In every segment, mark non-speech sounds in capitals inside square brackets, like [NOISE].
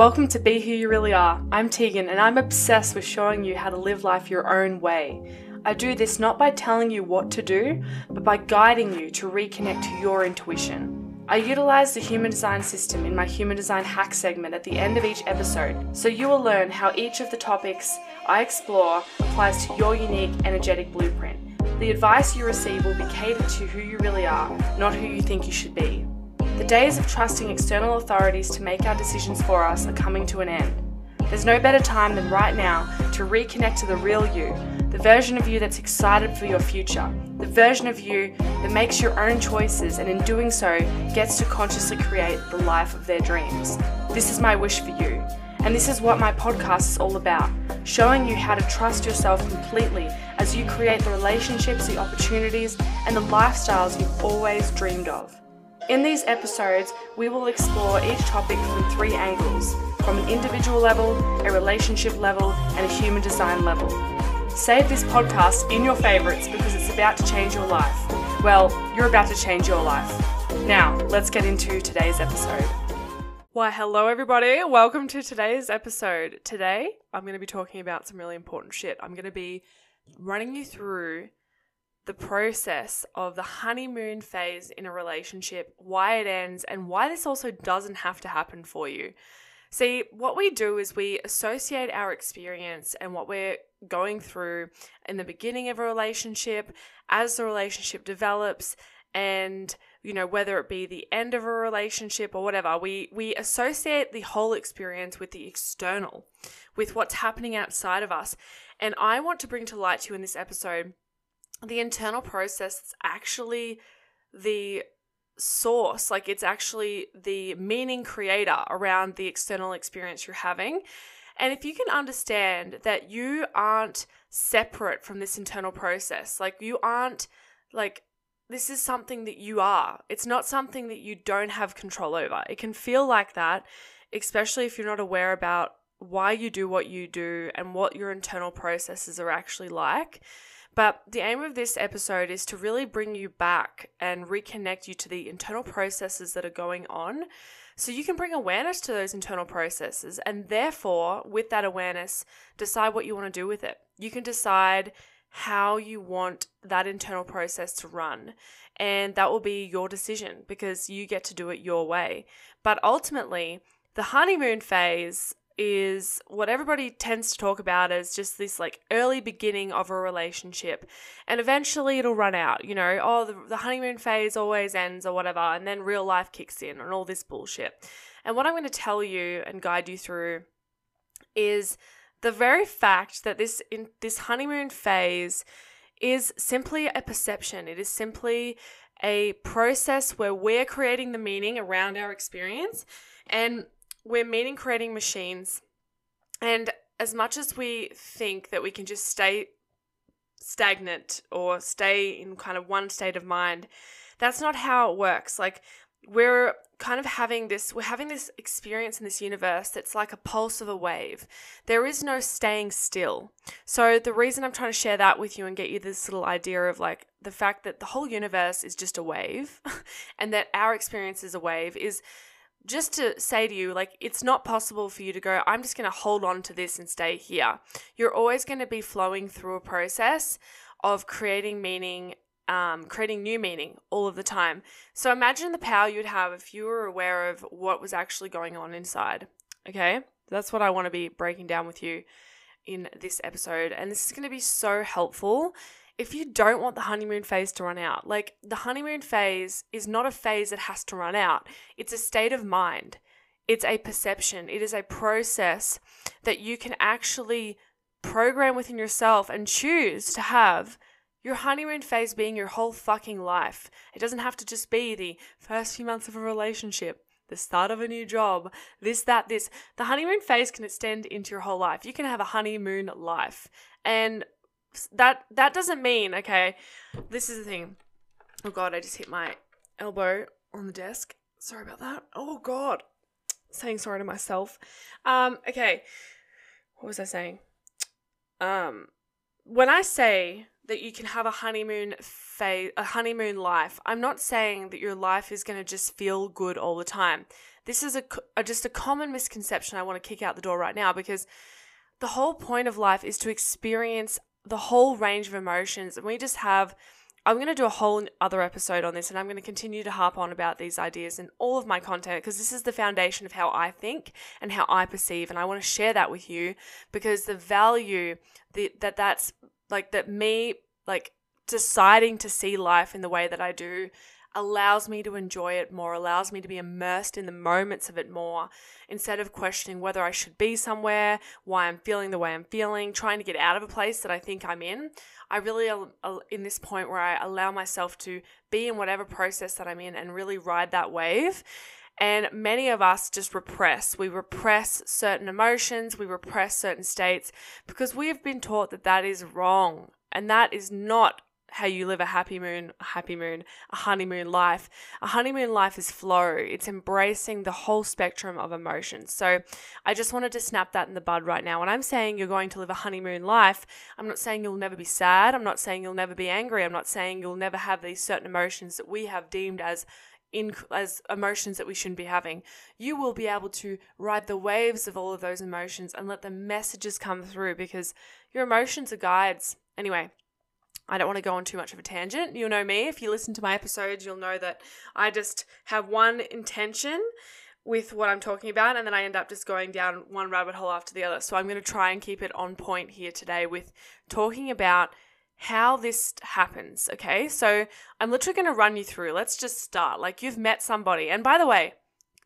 Welcome to Be Who You Really Are. I'm Tegan and I'm obsessed with showing you how to live life your own way. I do this not by telling you what to do, but by guiding you to reconnect to your intuition. I utilize the human design system in my human design hack segment at the end of each episode, so you will learn how each of the topics I explore applies to your unique energetic blueprint. The advice you receive will be catered to who you really are, not who you think you should be. The days of trusting external authorities to make our decisions for us are coming to an end. There's no better time than right now to reconnect to the real you, the version of you that's excited for your future, the version of you that makes your own choices and in doing so gets to consciously create the life of their dreams. This is my wish for you. And this is what my podcast is all about showing you how to trust yourself completely as you create the relationships, the opportunities, and the lifestyles you've always dreamed of. In these episodes, we will explore each topic from three angles from an individual level, a relationship level, and a human design level. Save this podcast in your favorites because it's about to change your life. Well, you're about to change your life. Now, let's get into today's episode. Why, hello, everybody. Welcome to today's episode. Today, I'm going to be talking about some really important shit. I'm going to be running you through the process of the honeymoon phase in a relationship, why it ends, and why this also doesn't have to happen for you. See, what we do is we associate our experience and what we're going through in the beginning of a relationship, as the relationship develops, and you know whether it be the end of a relationship or whatever we we associate the whole experience with the external with what's happening outside of us and i want to bring to light to you in this episode the internal process is actually the source like it's actually the meaning creator around the external experience you're having. And if you can understand that you aren't separate from this internal process like you aren't like this is something that you are. It's not something that you don't have control over. It can feel like that especially if you're not aware about why you do what you do and what your internal processes are actually like but the aim of this episode is to really bring you back and reconnect you to the internal processes that are going on so you can bring awareness to those internal processes and therefore, with that awareness, decide what you want to do with it. You can decide how you want that internal process to run. And that will be your decision because you get to do it your way. But ultimately, the honeymoon phase is what everybody tends to talk about as just this like early beginning of a relationship and eventually it'll run out you know oh the, the honeymoon phase always ends or whatever and then real life kicks in and all this bullshit. And what i'm going to tell you and guide you through is the very fact that this in this honeymoon phase is simply a perception. It is simply a process where we're creating the meaning around our experience and we're meaning creating machines. And as much as we think that we can just stay stagnant or stay in kind of one state of mind, that's not how it works. Like, we're kind of having this we're having this experience in this universe that's like a pulse of a wave there is no staying still so the reason i'm trying to share that with you and get you this little idea of like the fact that the whole universe is just a wave [LAUGHS] and that our experience is a wave is just to say to you, like, it's not possible for you to go, I'm just going to hold on to this and stay here. You're always going to be flowing through a process of creating meaning, um, creating new meaning all of the time. So imagine the power you'd have if you were aware of what was actually going on inside. Okay? That's what I want to be breaking down with you in this episode. And this is going to be so helpful if you don't want the honeymoon phase to run out, like the honeymoon phase is not a phase that has to run out, it's a state of mind. It's a perception. It is a process that you can actually program within yourself and choose to have your honeymoon phase being your whole fucking life. It doesn't have to just be the first few months of a relationship, the start of a new job, this, that, this. The honeymoon phase can extend into your whole life. You can have a honeymoon life. And that that doesn't mean okay. This is the thing. Oh god, I just hit my elbow on the desk. Sorry about that. Oh god, saying sorry to myself. Um, okay, what was I saying? Um, when I say that you can have a honeymoon phase, a honeymoon life, I'm not saying that your life is going to just feel good all the time. this is a, a just a common misconception I want to kick out the door right now because the whole point of life is to experience the whole range of emotions and we just have I'm going to do a whole other episode on this and I'm going to continue to harp on about these ideas in all of my content because this is the foundation of how I think and how I perceive and I want to share that with you because the value that that's like that me like deciding to see life in the way that I do allows me to enjoy it more, allows me to be immersed in the moments of it more, instead of questioning whether I should be somewhere, why I'm feeling the way I'm feeling, trying to get out of a place that I think I'm in. I really in this point where I allow myself to be in whatever process that I'm in and really ride that wave. And many of us just repress. We repress certain emotions, we repress certain states because we have been taught that that is wrong. And that is not how you live a happy moon, a happy moon, a honeymoon life. A honeymoon life is flow. It's embracing the whole spectrum of emotions. So I just wanted to snap that in the bud right now. When I'm saying you're going to live a honeymoon life, I'm not saying you'll never be sad. I'm not saying you'll never be angry. I'm not saying you'll never have these certain emotions that we have deemed as in, as emotions that we shouldn't be having. You will be able to ride the waves of all of those emotions and let the messages come through because your emotions are guides. Anyway, I don't want to go on too much of a tangent. You'll know me. If you listen to my episodes, you'll know that I just have one intention with what I'm talking about, and then I end up just going down one rabbit hole after the other. So I'm going to try and keep it on point here today with talking about how this happens. Okay. So I'm literally going to run you through. Let's just start. Like you've met somebody. And by the way,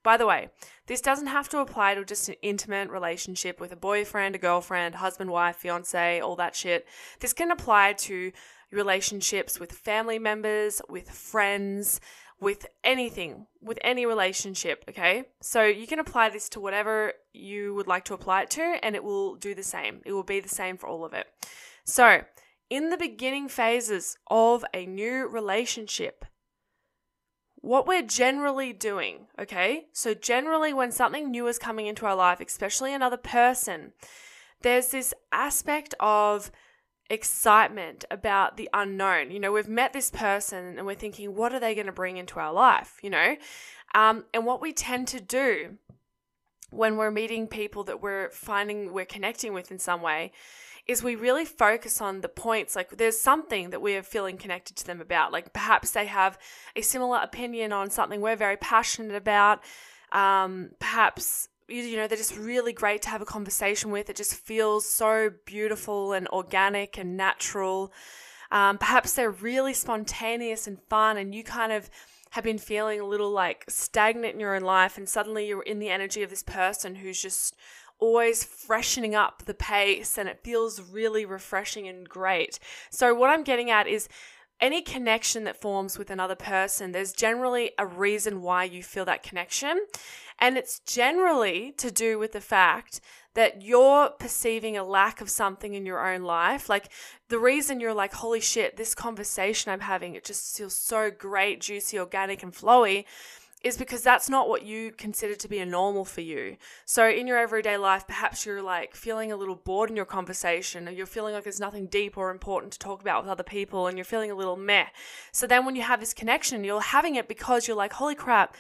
by the way, this doesn't have to apply to just an intimate relationship with a boyfriend, a girlfriend, husband, wife, fiance, all that shit. This can apply to relationships with family members, with friends, with anything, with any relationship, okay? So you can apply this to whatever you would like to apply it to, and it will do the same. It will be the same for all of it. So, in the beginning phases of a new relationship, what we're generally doing, okay? So, generally, when something new is coming into our life, especially another person, there's this aspect of excitement about the unknown. You know, we've met this person and we're thinking, what are they going to bring into our life? You know, um, and what we tend to do when we're meeting people that we're finding we're connecting with in some way is we really focus on the points like there's something that we are feeling connected to them about like perhaps they have a similar opinion on something we're very passionate about um, perhaps you know, they're just really great to have a conversation with. It just feels so beautiful and organic and natural. Um, perhaps they're really spontaneous and fun, and you kind of have been feeling a little like stagnant in your own life, and suddenly you're in the energy of this person who's just always freshening up the pace, and it feels really refreshing and great. So, what I'm getting at is any connection that forms with another person, there's generally a reason why you feel that connection. And it's generally to do with the fact that you're perceiving a lack of something in your own life. Like the reason you're like, holy shit, this conversation I'm having, it just feels so great, juicy, organic, and flowy is because that's not what you consider to be a normal for you. So in your everyday life, perhaps you're like feeling a little bored in your conversation, or you're feeling like there's nothing deep or important to talk about with other people, and you're feeling a little meh. So then when you have this connection, you're having it because you're like, holy crap,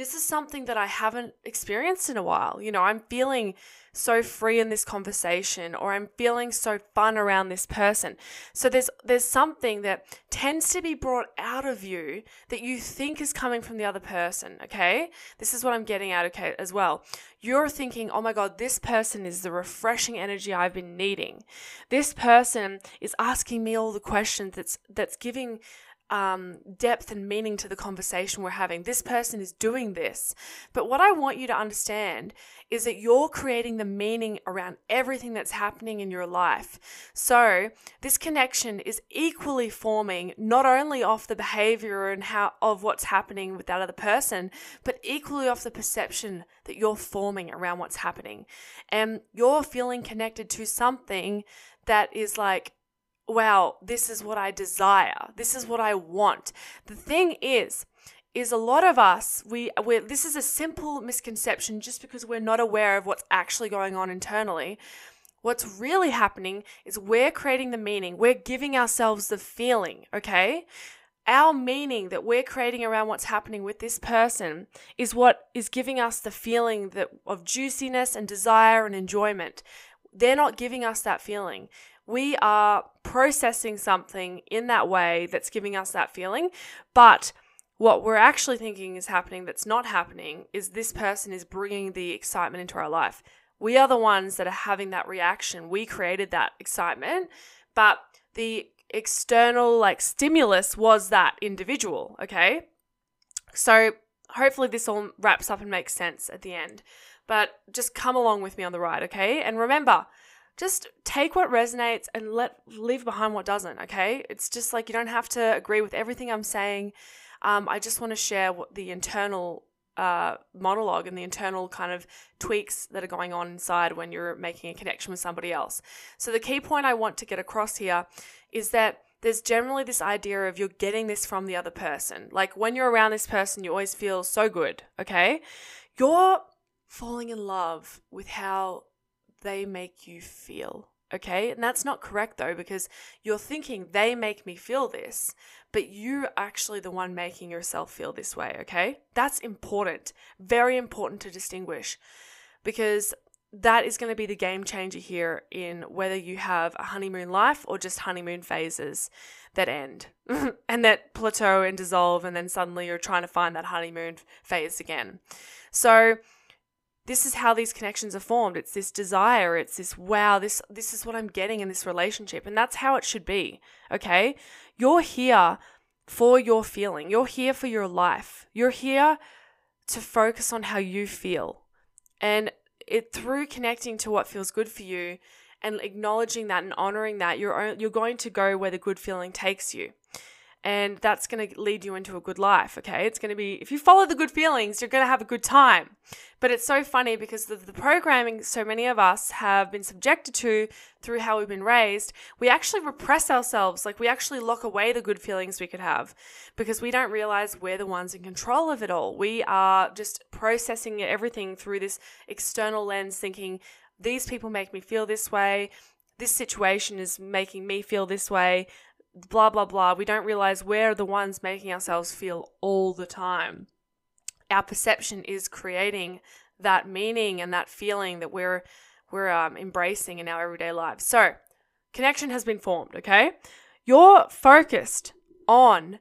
this is something that I haven't experienced in a while. You know, I'm feeling so free in this conversation or I'm feeling so fun around this person. So there's there's something that tends to be brought out of you that you think is coming from the other person, okay? This is what I'm getting at okay as well. You're thinking, "Oh my god, this person is the refreshing energy I've been needing. This person is asking me all the questions that's that's giving um, depth and meaning to the conversation we're having. This person is doing this. But what I want you to understand is that you're creating the meaning around everything that's happening in your life. So this connection is equally forming not only off the behavior and how of what's happening with that other person, but equally off the perception that you're forming around what's happening. And you're feeling connected to something that is like wow, this is what I desire. This is what I want. The thing is, is a lot of us we we this is a simple misconception just because we're not aware of what's actually going on internally. What's really happening is we're creating the meaning. We're giving ourselves the feeling, okay? our meaning that we're creating around what's happening with this person is what is giving us the feeling that of juiciness and desire and enjoyment. They're not giving us that feeling. We are processing something in that way that's giving us that feeling, but what we're actually thinking is happening that's not happening is this person is bringing the excitement into our life. We are the ones that are having that reaction. We created that excitement, but the external like stimulus was that individual, okay? So hopefully this all wraps up and makes sense at the end. But just come along with me on the ride, okay? And remember, just take what resonates and let leave behind what doesn't, okay? It's just like you don't have to agree with everything I'm saying. Um, I just want to share what the internal uh, monologue and the internal kind of tweaks that are going on inside when you're making a connection with somebody else. So, the key point I want to get across here is that there's generally this idea of you're getting this from the other person. Like when you're around this person, you always feel so good, okay? You're falling in love with how they make you feel. Okay, and that's not correct though, because you're thinking they make me feel this, but you're actually the one making yourself feel this way. Okay, that's important, very important to distinguish because that is going to be the game changer here in whether you have a honeymoon life or just honeymoon phases that end [LAUGHS] and that plateau and dissolve, and then suddenly you're trying to find that honeymoon phase again. So, this is how these connections are formed. It's this desire. It's this wow this this is what i'm getting in this relationship. And that's how it should be okay? You're here for your feeling. You're here for your life. You're here to focus on how you feel. And it through connecting to what feels good for you and acknowledging that and honoring that you're you're going to go where the good feeling takes you and that's going to lead you into a good life okay? It's going to be if you follow the good feelings you're going to have a good time. But it's so funny because the, the programming so many of us have been subjected to through how we've been raised we actually repress ourselves. Like we actually lock away the good feelings we could have because we don't realize we're the ones in control of it all. We are just processing everything through this external lens thinking these people make me feel this way. This situation is making me feel this way blah, blah, blah. We don't realize we're the ones making ourselves feel all the time. Our perception is creating that meaning and that feeling that we're we're um, embracing in our everyday lives. So, connection has been formed, okay? You're focused on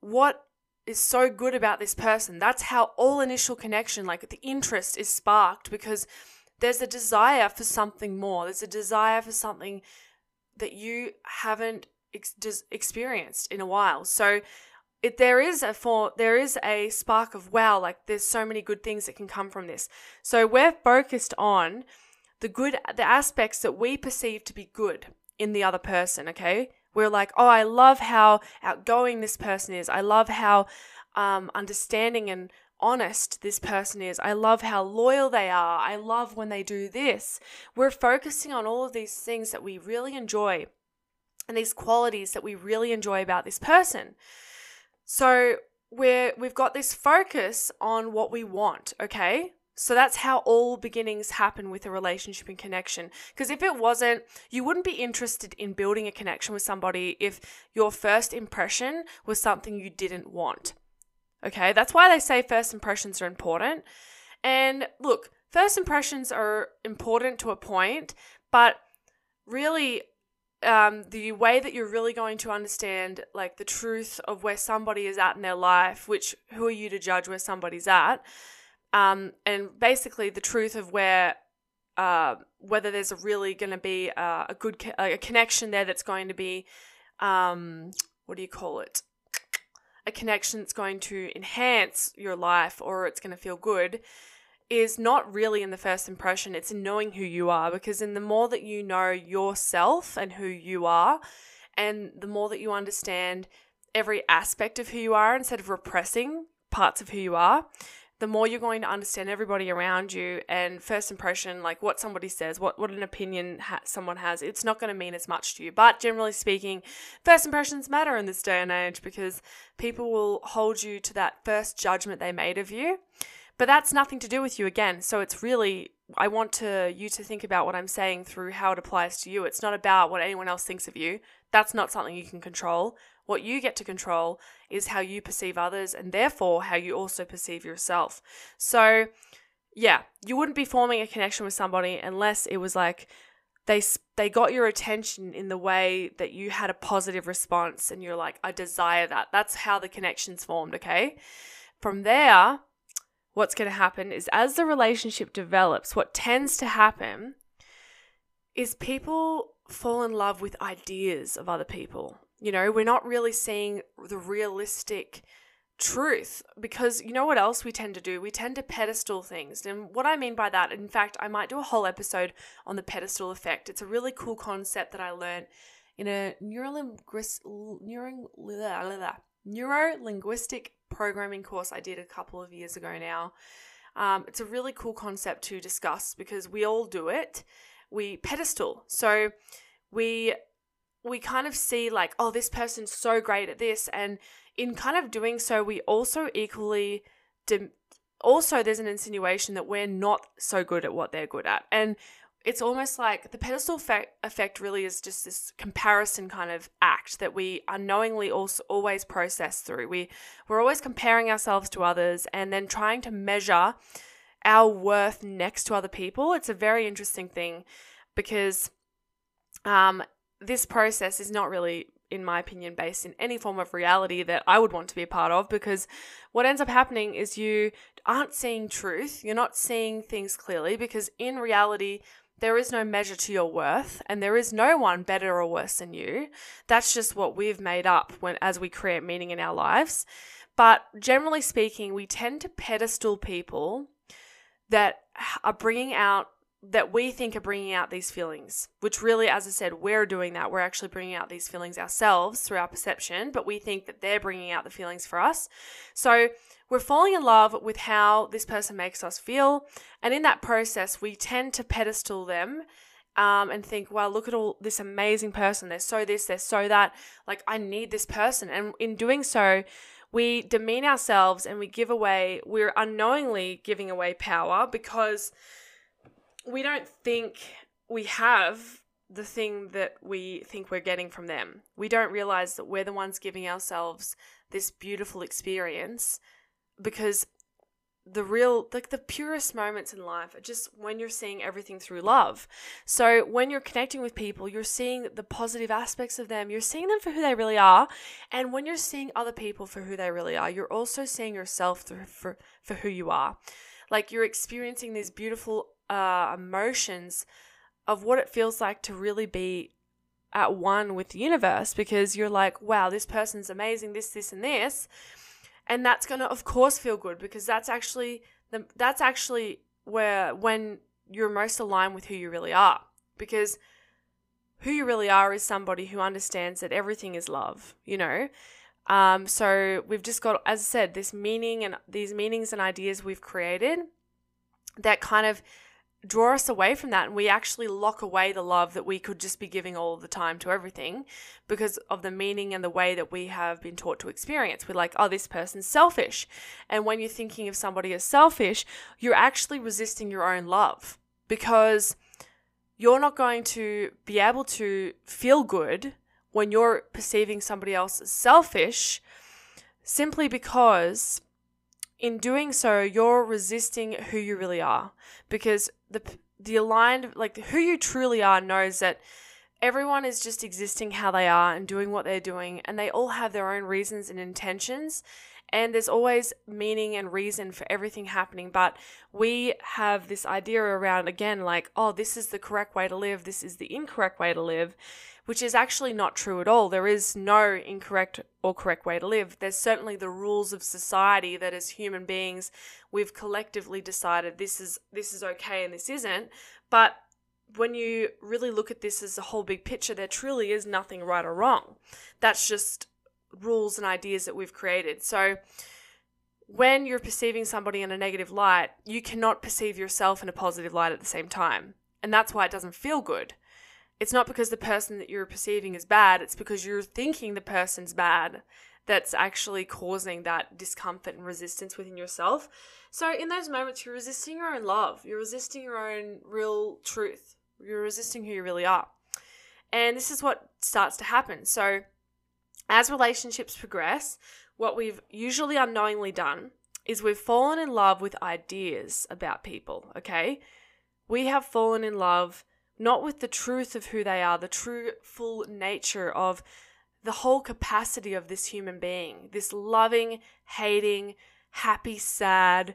what is so good about this person. That's how all initial connection, like the interest, is sparked because there's a desire for something more. There's a desire for something that you haven't ex- experienced in a while. So it, there is a for there is a spark of wow, like there's so many good things that can come from this. So we're focused on the good the aspects that we perceive to be good in the other person, okay? We're like, "Oh, I love how outgoing this person is. I love how um, understanding and honest this person is. I love how loyal they are. I love when they do this. We're focusing on all of these things that we really enjoy and these qualities that we really enjoy about this person. So we're we've got this focus on what we want, okay? So that's how all beginnings happen with a relationship and connection. Because if it wasn't, you wouldn't be interested in building a connection with somebody if your first impression was something you didn't want. Okay, that's why they say first impressions are important. And look, first impressions are important to a point, but really um, the way that you're really going to understand like the truth of where somebody is at in their life, which who are you to judge where somebody's at, um, and basically the truth of where uh, whether there's a really going to be a, a good co- a connection there that's going to be um, what do you call it? A connection that's going to enhance your life or it's going to feel good is not really in the first impression, it's in knowing who you are. Because in the more that you know yourself and who you are, and the more that you understand every aspect of who you are instead of repressing parts of who you are, the more you're going to understand everybody around you and first impression like what somebody says what, what an opinion ha- someone has it's not going to mean as much to you but generally speaking first impressions matter in this day and age because people will hold you to that first judgment they made of you but that's nothing to do with you again. So it's really I want to you to think about what I'm saying through how it applies to you. It's not about what anyone else thinks of you. That's not something you can control. What you get to control is how you perceive others and therefore how you also perceive yourself. So, yeah, you wouldn't be forming a connection with somebody unless it was like they they got your attention in the way that you had a positive response and you're like I desire that. That's how the connection's formed, okay? From there, what's going to happen is as the relationship develops, what tends to happen is people fall in love with ideas of other people. You know, we're not really seeing the realistic truth because you know what else we tend to do? We tend to pedestal things. And what I mean by that, in fact, I might do a whole episode on the pedestal effect. It's a really cool concept that I learned in a neuro linguistic programming course I did a couple of years ago now. Um, it's a really cool concept to discuss because we all do it. We pedestal. So we we kind of see like, oh, this person's so great at this, and in kind of doing so, we also equally de- also there's an insinuation that we're not so good at what they're good at, and it's almost like the pedestal fe- effect really is just this comparison kind of act that we unknowingly also always process through. We we're always comparing ourselves to others and then trying to measure our worth next to other people. It's a very interesting thing because um, this process is not really in my opinion, based in any form of reality that I would want to be a part of because what ends up happening is you aren't seeing truth. You're not seeing things clearly because in reality, there is no measure to your worth, and there is no one better or worse than you. That's just what we've made up when as we create meaning in our lives. But generally speaking, we tend to pedestal people that are bringing out that we think are bringing out these feelings, which really, as I said, we're doing that. We're actually bringing out these feelings ourselves through our perception, but we think that they're bringing out the feelings for us. So we're falling in love with how this person makes us feel. And in that process, we tend to pedestal them um, and think, wow, look at all this amazing person. They're so this, they're so that. Like, I need this person. And in doing so, we demean ourselves and we give away, we're unknowingly giving away power because we don't think we have the thing that we think we're getting from them. We don't realize that we're the ones giving ourselves this beautiful experience because the real like the purest moments in life are just when you're seeing everything through love. So when you're connecting with people, you're seeing the positive aspects of them. You're seeing them for who they really are. And when you're seeing other people for who they really are, you're also seeing yourself through for, for who you are. Like you're experiencing these beautiful uh, emotions of what it feels like to really be at one with the universe because you're like, wow, this person's amazing, this, this, and this. And that's to of course feel good because that's actually the that's actually where when you're most aligned with who you really are because who you really are is somebody who understands that everything is love you know um, so we've just got as i said this meaning and these meanings and ideas we've created that kind of draw us away from that and we actually lock away the love that we could just be giving all the time to everything because of the meaning and the way that we have been taught to experience. We're like, oh, this person's selfish. And when you're thinking of somebody as selfish, you're actually resisting your own love because you're not going to be able to feel good when you're perceiving somebody else as selfish simply because in doing so, you're resisting who you really are. Because the the aligned like who you truly are knows that everyone is just existing how they are and doing what they're doing and they all have their own reasons and intentions and there's always meaning and reason for everything happening but we have this idea around again like oh this is the correct way to live this is the incorrect way to live which is actually not true at all. There is no incorrect or correct way to live. There's certainly the rules of society that as human beings we've collectively decided this is this is okay and this isn't. But when you really look at this as a whole big picture, there truly is nothing right or wrong. That's just rules and ideas that we've created. So when you're perceiving somebody in a negative light, you cannot perceive yourself in a positive light at the same time. And that's why it doesn't feel good it's not because the person that you're perceiving is bad, it's because you're thinking the person's bad. that's actually causing that discomfort and resistance within yourself. So, in those moments, you're resisting your own love, you're resisting your own real truth, you're resisting who you really are. And this is what starts to happen. So, as relationships progress, what we've usually unknowingly done is we've fallen in love with ideas about people, okay? We have fallen in love not with the truth of who they are, the true full nature of the whole capacity of this human being, this loving, hating, happy, sad,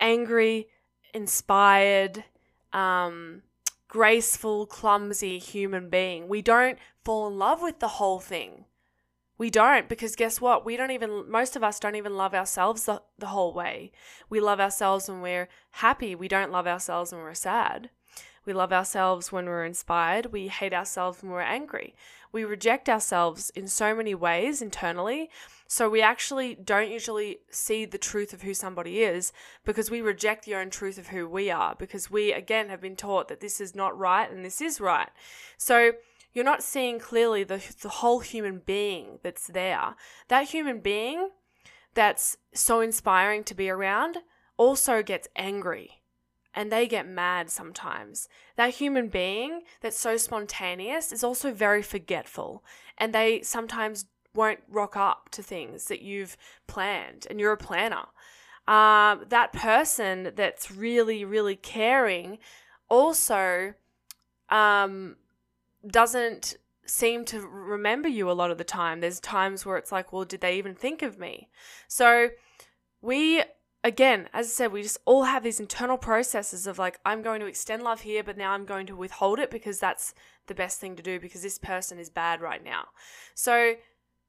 angry, inspired, um, graceful, clumsy human being. We don't fall in love with the whole thing. We don't because guess what? We don't even, most of us don't even love ourselves the, the whole way. We love ourselves when we're happy. We don't love ourselves when we're sad. We love ourselves when we're inspired. We hate ourselves when we're angry. We reject ourselves in so many ways internally. So we actually don't usually see the truth of who somebody is because we reject the own truth of who we are because we, again, have been taught that this is not right and this is right. So, you're not seeing clearly the, the whole human being that's there. That human being that's so inspiring to be around also gets angry and they get mad sometimes. That human being that's so spontaneous is also very forgetful and they sometimes won't rock up to things that you've planned and you're a planner. Um, that person that's really, really caring also um, doesn't seem to remember you a lot of the time. There's times where it's like, well, did they even think of me? So we again, as I said, we just all have these internal processes of like, I'm going to extend love here, but now I'm going to withhold it because that's the best thing to do because this person is bad right now. So,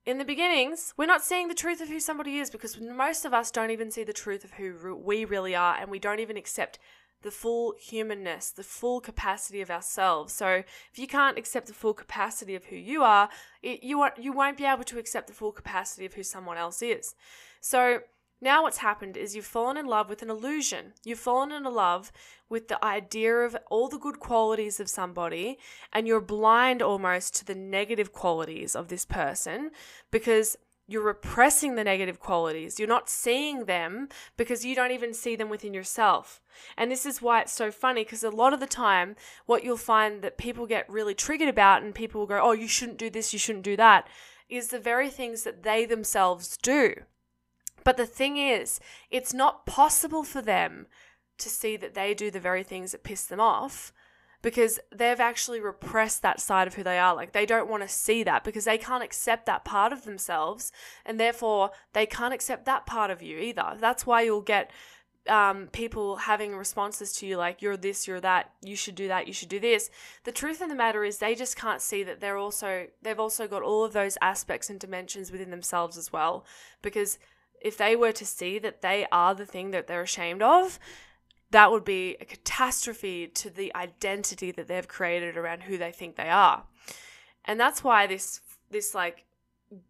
in the beginnings, we're not seeing the truth of who somebody is because most of us don't even see the truth of who we really are and we don't even accept the full humanness, the full capacity of ourselves. So if you can't accept the full capacity of who you are, it, you won't, you won't be able to accept the full capacity of who someone else is. So now what's happened is you've fallen in love with an illusion. You've fallen in love with the idea of all the good qualities of somebody and you're blind almost to the negative qualities of this person because you're repressing the negative qualities. You're not seeing them because you don't even see them within yourself. And this is why it's so funny because a lot of the time, what you'll find that people get really triggered about and people will go, oh, you shouldn't do this, you shouldn't do that, is the very things that they themselves do. But the thing is, it's not possible for them to see that they do the very things that piss them off because they've actually repressed that side of who they are. Like they don't want to see that because they can't accept that part of themselves, and therefore they can't accept that part of you either. That's why you'll get um, people having responses to you like you're this, you're that, you should do that, you should do this. The truth of the matter is they just can't see that they're also they've also got all of those aspects and dimensions within themselves as well. Because if they were to see that they are the thing that they're ashamed of, that would be a catastrophe to the identity that they've created around who they think they are. And that's why this this like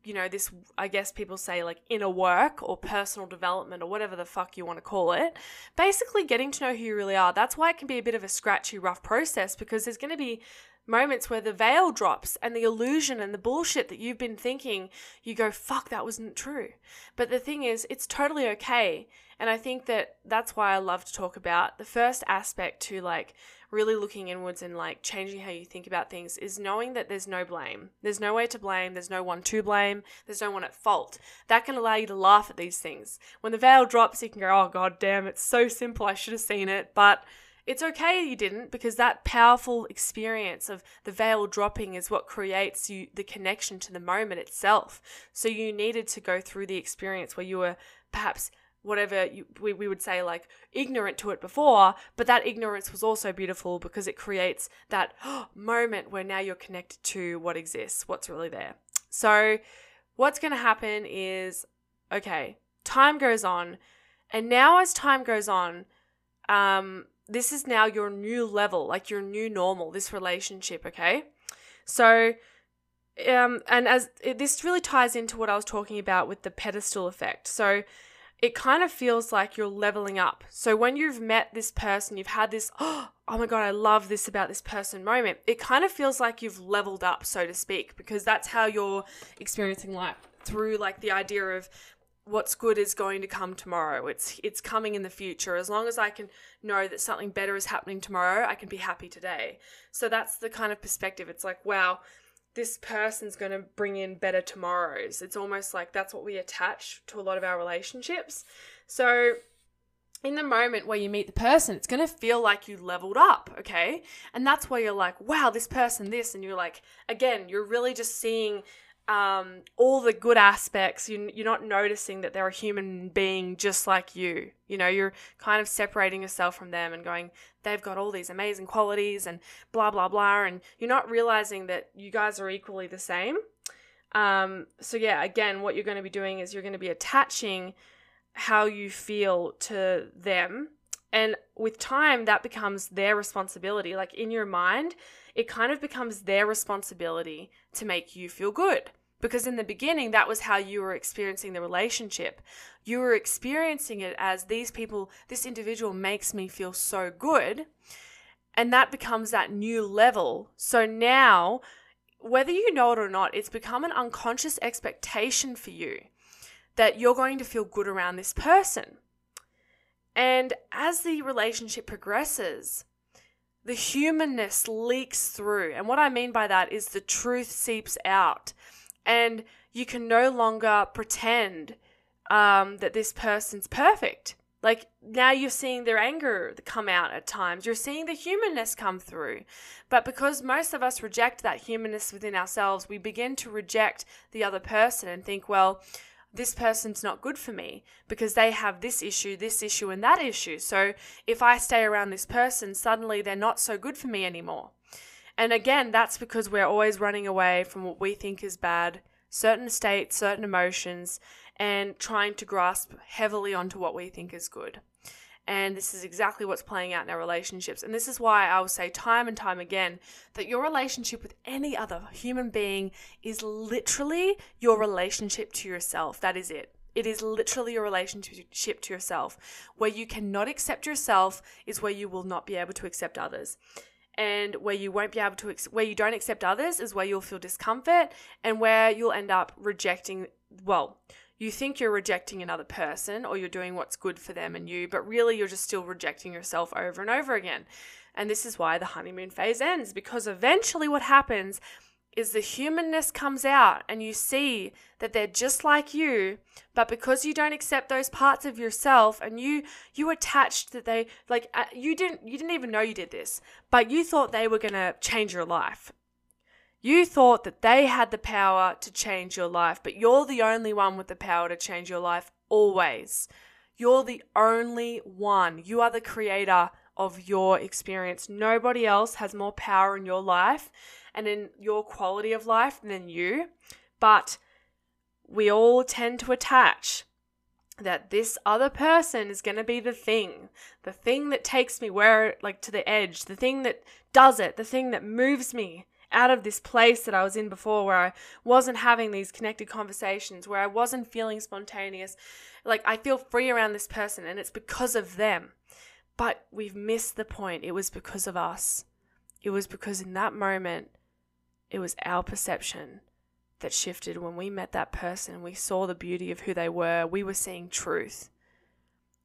you know, this I guess people say like inner work or personal development or whatever the fuck you want to call it. Basically getting to know who you really are. That's why it can be a bit of a scratchy rough process because there's going to be moments where the veil drops and the illusion and the bullshit that you've been thinking, you go, fuck, that wasn't true. But the thing is, it's totally okay. And I think that that's why I love to talk about the first aspect to like really looking inwards and like changing how you think about things is knowing that there's no blame. There's no way to blame. There's no one to blame. There's no one at fault. That can allow you to laugh at these things. When the veil drops, you can go, oh, god damn, it's so simple. I should have seen it. But it's okay you didn't because that powerful experience of the veil dropping is what creates you the connection to the moment itself. So you needed to go through the experience where you were perhaps whatever you, we, we would say like ignorant to it before but that ignorance was also beautiful because it creates that [GASPS] moment where now you're connected to what exists what's really there so what's going to happen is okay time goes on and now as time goes on um, this is now your new level, like your new normal, this relationship, okay? So, um, and as it, this really ties into what I was talking about with the pedestal effect. So, it kind of feels like you're leveling up. So, when you've met this person, you've had this, oh [GASPS] oh my God, I love this about this person moment, it kind of feels like you've leveled up, so to speak, because that's how you're experiencing life. through like the idea of what's good is going to come tomorrow. It's it's coming in the future. As long as I can know that something better is happening tomorrow, I can be happy today. So that's the kind of perspective. It's like, wow, this person's going to bring in better tomorrows. It's almost like that's what we attach to a lot of our relationships. So in the moment where you meet the person, it's going to feel like you leveled up, okay? And that's where you're like, wow, this person, this. And you're like, again, you're really just seeing um, all the good aspects. You, you're not noticing that they're a human being just like you. You know, you're kind of separating yourself from them and going, they've got all these amazing qualities and blah, blah, blah. And you're not realizing that you guys are equally the same. Um, so, yeah, again, what you're going to be doing is you're going to be attaching how you feel to them. And with time, that becomes their responsibility. Like in your mind, it kind of becomes their responsibility to make you feel good. Because in the beginning, that was how you were experiencing the relationship. You were experiencing it as these people, this individual makes me feel so good. And that becomes that new level. So now, whether you know it or not, it's become an unconscious expectation for you that you're going to feel good around this person. And as the relationship progresses, the humanness leaks through. And what I mean by that is the truth seeps out. And you can no longer pretend um, that this person's perfect. Like now you're seeing their anger come out at times. You're seeing the humanness come through. But because most of us reject that humanness within ourselves, we begin to reject the other person and think, well, this person's not good for me because they have this issue, this issue, and that issue. So if I stay around this person, suddenly they're not so good for me anymore. And again, that's because we're always running away from what we think is bad, certain states, certain emotions, and trying to grasp heavily onto what we think is good. And this is exactly what's playing out in our relationships. And this is why I will say time and time again that your relationship with any other human being is literally your relationship to yourself. That is it. It is literally your relationship to yourself. Where you cannot accept yourself is where you will not be able to accept others. And where you won't be able to, where you don't accept others is where you'll feel discomfort and where you'll end up rejecting, well, you think you're rejecting another person or you're doing what's good for them and you, but really you're just still rejecting yourself over and over again. And this is why the honeymoon phase ends because eventually what happens is the humanness comes out and you see that they're just like you but because you don't accept those parts of yourself and you you attached that they like uh, you didn't you didn't even know you did this but you thought they were going to change your life you thought that they had the power to change your life, but you're the only one with the power to change your life always. You're the only one. You are the creator of your experience. Nobody else has more power in your life and in your quality of life than you. But we all tend to attach that this other person is going to be the thing, the thing that takes me where, like, to the edge, the thing that does it, the thing that moves me out of this place that I was in before where I wasn't having these connected conversations, where I wasn't feeling spontaneous. Like I feel free around this person and it's because of them. But we've missed the point. It was because of us. It was because in that moment, it was our perception that shifted when we met that person. We saw the beauty of who they were. We were seeing truth.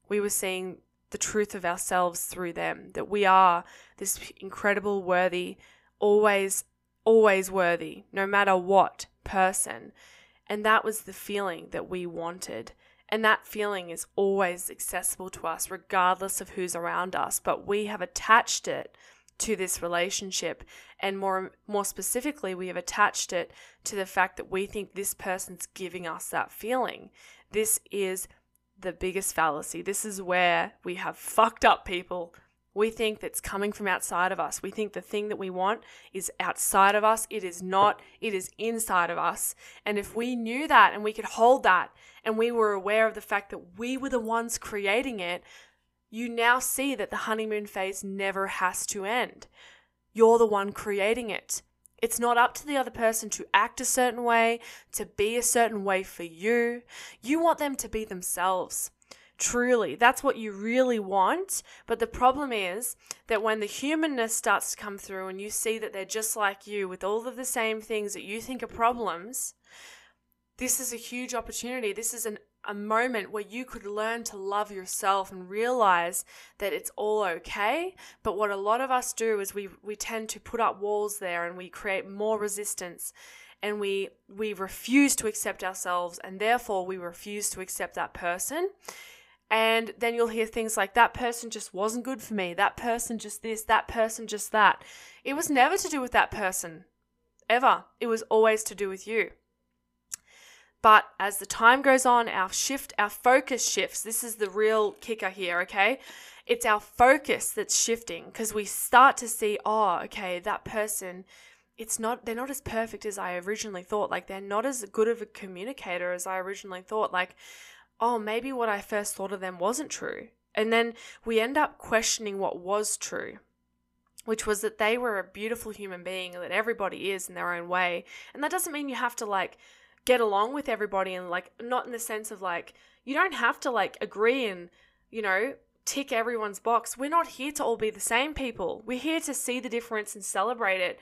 We were seeing the truth of ourselves through them, that we are this incredible, worthy, always always worthy, no matter what person. And that was the feeling that we wanted. And that feeling is always accessible to us, regardless of who's around us. But we have attached it to this relationship. And more, more specifically, we have attached it to the fact that we think this person's giving us that feeling. This is the biggest fallacy. This is where we have fucked up people we think that's coming from outside of us. We think the thing that we want is outside of us. It is not, it is inside of us. And if we knew that and we could hold that and we were aware of the fact that we were the ones creating it, you now see that the honeymoon phase never has to end. You're the one creating it. It's not up to the other person to act a certain way, to be a certain way for you. You want them to be themselves. Truly, that's what you really want. But the problem is that when the humanness starts to come through and you see that they're just like you with all of the same things that you think are problems, this is a huge opportunity. This is an, a moment where you could learn to love yourself and realize that it's all okay. But what a lot of us do is we, we tend to put up walls there and we create more resistance and we we refuse to accept ourselves and therefore we refuse to accept that person and then you'll hear things like that person just wasn't good for me that person just this that person just that it was never to do with that person ever it was always to do with you but as the time goes on, our shift, our focus shifts. This is the real kicker here, okay? It's our focus that's shifting because we start to see, oh, okay, that person, it's not, they're not as perfect as I originally thought. Like, they're not as good of a communicator as I originally thought. Like, oh, maybe what I first thought of them wasn't true. And then we end up questioning what was true which was that they were a beautiful human being and that everybody is in their own way. And that doesn't mean you have to like get along with everybody and like not in the sense of like you don't have to like agree and you know tick everyone's box. We're not here to all be the same people. We're here to see the difference and celebrate it.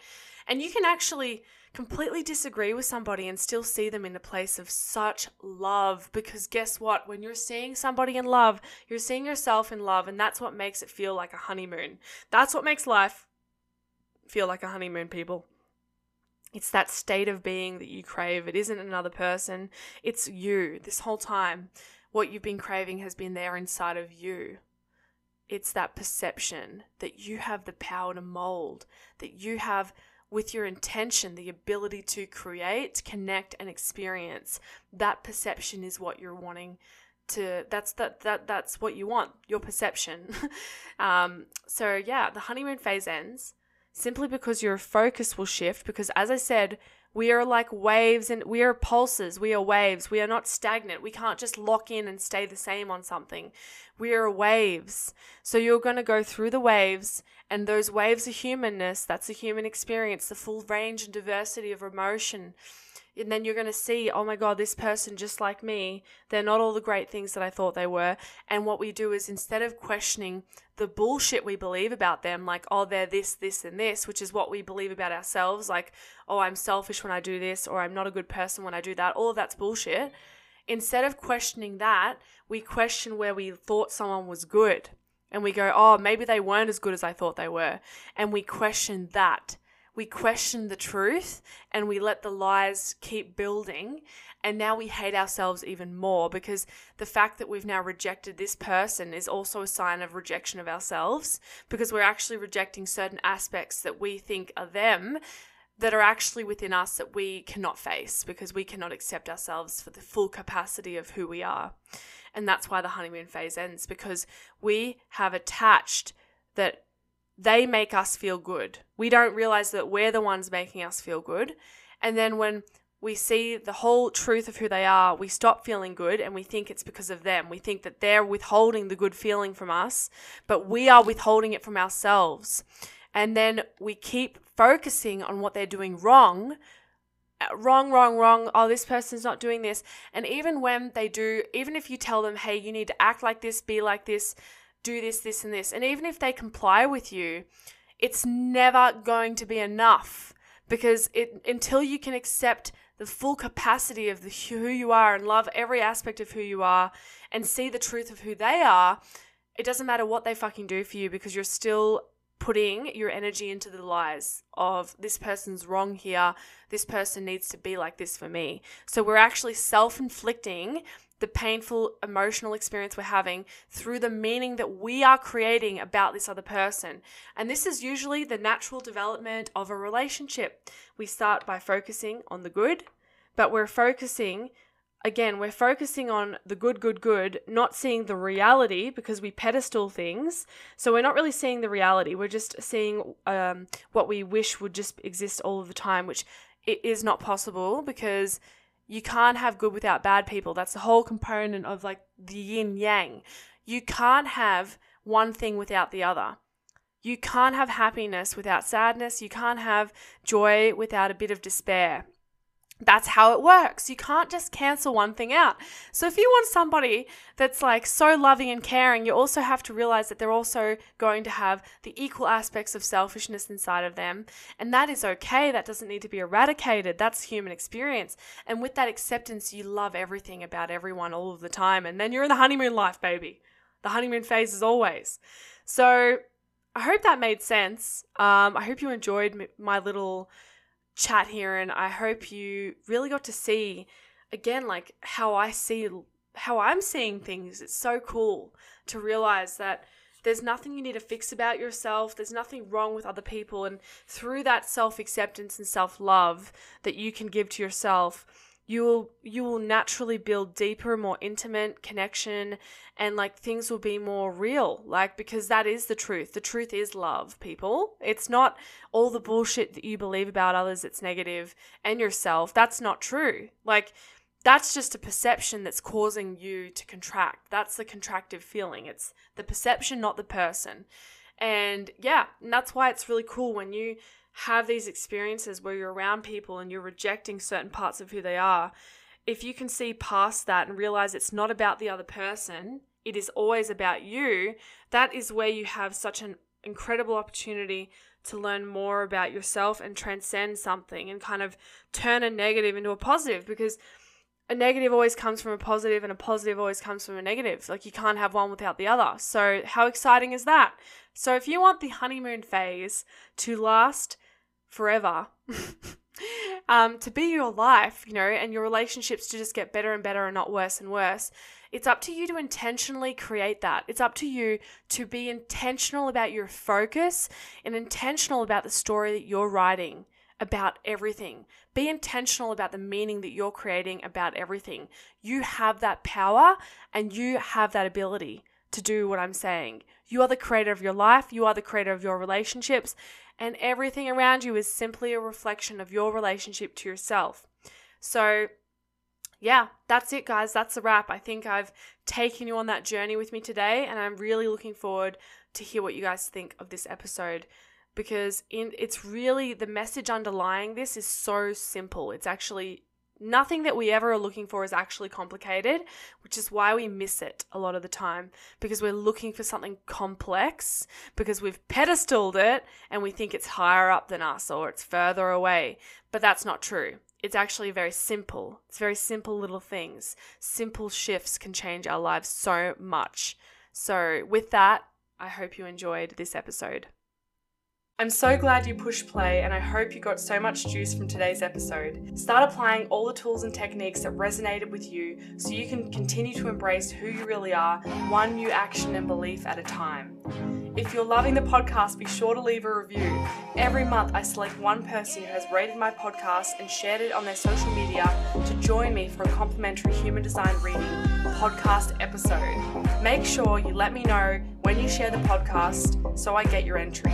And you can actually completely disagree with somebody and still see them in a place of such love because guess what? When you're seeing somebody in love, you're seeing yourself in love, and that's what makes it feel like a honeymoon. That's what makes life feel like a honeymoon, people. It's that state of being that you crave. It isn't another person, it's you. This whole time, what you've been craving has been there inside of you. It's that perception that you have the power to mold, that you have, with your intention, the ability to create, connect, and experience. That perception is what you're wanting to that's that that that's what you want your perception [LAUGHS] um so yeah the honeymoon phase ends simply because your focus will shift. Because as I said, we are like waves and we are pulses. We are waves. We are not stagnant. We can't just lock in and stay the same on something. We are waves. So you're going to go through the waves, and those waves are humanness. That's a human experience, the full range and diversity of emotion and then you're going to see, oh my God, this person just like me, they're not all the great things that I thought they were. And what we do is instead of questioning the bullshit we believe about them, like, oh, they're this, this, and this, which is what we believe about ourselves, like, oh, I'm selfish when I do this, or I'm not a good person when I do that, all of that's bullshit. Instead of questioning that, we question where we thought someone was good. And we go, oh, maybe they weren't as good as I thought they were. And we question that we question the truth and we let the lies keep building. And now we hate ourselves even more because the fact that we've now rejected this person is also a sign of rejection of ourselves because we're actually rejecting certain aspects that we think are them that are actually within us that we cannot face because we cannot accept ourselves for the full capacity of who we are. And that's why the honeymoon phase ends because we have attached that they make us feel good. We don't realize that we're the ones making us feel good. And then when we see the whole truth of who they are, we stop feeling good and we think it's because of them. We think that they're withholding the good feeling from us, but we are withholding it from ourselves. And then we keep focusing on what they're doing wrong. Uh, wrong, wrong, wrong. Oh, this person's not doing this. And even when they do, even if you tell them, hey, you need to act like this, be like this, do this, this, and this. And even if they comply with you, it's never going to be enough because it until you can accept the full capacity of the who you are and love every aspect of who you are and see the truth of who they are, it doesn't matter what they fucking do for you because you're still putting your energy into the lies of this person's wrong here, this person needs to be like this for me. So we're actually self inflicting the painful emotional experience we're having through the meaning that we are creating about this other person. And this is usually the natural development of a relationship. We start by focusing on the good, but we're focusing again, we're focusing on the good, good, good, not seeing the reality because we pedestal things. So we're not really seeing the reality. We're just seeing um, what we wish would just exist all of the time, which it is not possible because you can't have good without bad people. That's the whole component of like the yin yang. You can't have one thing without the other. You can't have happiness without sadness. You can't have joy without a bit of despair. That's how it works. You can't just cancel one thing out. So if you want somebody that's like so loving and caring, you also have to realize that they're also going to have the equal aspects of selfishness inside of them. And that is okay. That doesn't need to be eradicated. That's human experience. And with that acceptance, you love everything about everyone all of the time. And then you're in the honeymoon life, baby. The honeymoon phase is always. So I hope that made sense. Um, I hope you enjoyed my little chat here and I hope you really got to see again like how I see how I'm seeing things. It's so cool to realize that there's nothing you need to fix about yourself. There's nothing wrong with other people and through that self-acceptance and self-love that you can give to yourself, you will you will naturally build deeper more intimate connection and like things will be more real like because that is the truth. The truth is love people. It's not all the bullshit that you believe about others it's negative and yourself. That's not true. Like that's just a perception that's causing you to contract. That's the contractive feeling. It's the perception not the person. And yeah and that's why it's really cool when you have these experiences where you're around people and you're rejecting certain parts of who they are, if you can see past that and realize it's not about the other person, it is always about you, that is where you have such an incredible opportunity to learn more about yourself and transcend something and kind of turn a negative into a positive because a negative always comes from a positive and a positive always comes from a negative. Like you can't have one without the other. So, how exciting is that? So, if you want the honeymoon phase to last forever [LAUGHS] um, to be your life, you know, and your relationships to just get better and better and not worse and worse. It's up to you to intentionally create that. It's up to you to be intentional about your focus and intentional about the story that you're writing about everything. Be intentional about the meaning that you're creating about everything. You have that power and you have that ability to do what I'm saying. You are the creator of your life, you are the creator of your relationships, and everything around you is simply a reflection of your relationship to yourself. So, yeah, that's it, guys. That's a wrap. I think I've taken you on that journey with me today, and I'm really looking forward to hear what you guys think of this episode because in it's really the message underlying this is so simple. It's actually Nothing that we ever are looking for is actually complicated, which is why we miss it a lot of the time because we're looking for something complex because we've pedestaled it and we think it's higher up than us or it's further away. But that's not true. It's actually very simple. It's very simple little things. Simple shifts can change our lives so much. So, with that, I hope you enjoyed this episode. I'm so glad you pushed play and I hope you got so much juice from today's episode. Start applying all the tools and techniques that resonated with you so you can continue to embrace who you really are, one new action and belief at a time. If you're loving the podcast, be sure to leave a review. Every month, I select one person who has rated my podcast and shared it on their social media to join me for a complimentary human design reading podcast episode. Make sure you let me know when you share the podcast so I get your entry.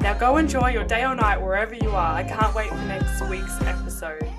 Now go enjoy your day or night wherever you are. I can't wait for next week's episode.